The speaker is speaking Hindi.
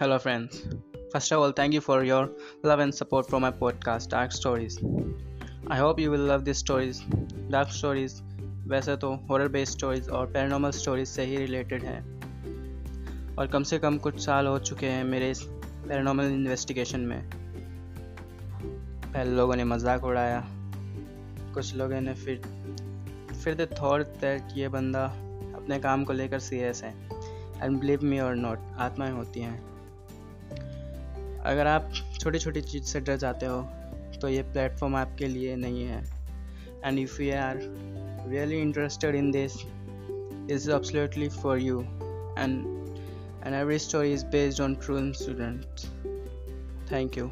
Hello, friends. First of all, thank you for your love and support for my podcast, Dark Stories. I hope you will love these stories. Dark Stories वैसे तो हॉरर बेस्ड स्टोरीज और पैरानॉर्मल स्टोरीज से ही रिलेटेड हैं और कम से कम कुछ साल हो चुके हैं मेरे इस पैरानॉर्मल इन्वेस्टिगेशन में पहले लोगों ने मज़ाक उड़ाया कुछ लोगों ने फिर फिर द थॉट दैट ये बंदा अपने काम को लेकर सीरियस है एंड बिलीव मी और नॉट आत्माएँ होती हैं अगर आप छोटी छोटी चीज़ से डर जाते हो तो ये प्लेटफॉर्म आपके लिए नहीं है। And if you are really interested in this is absolutely for you and and every story is based on true student thank you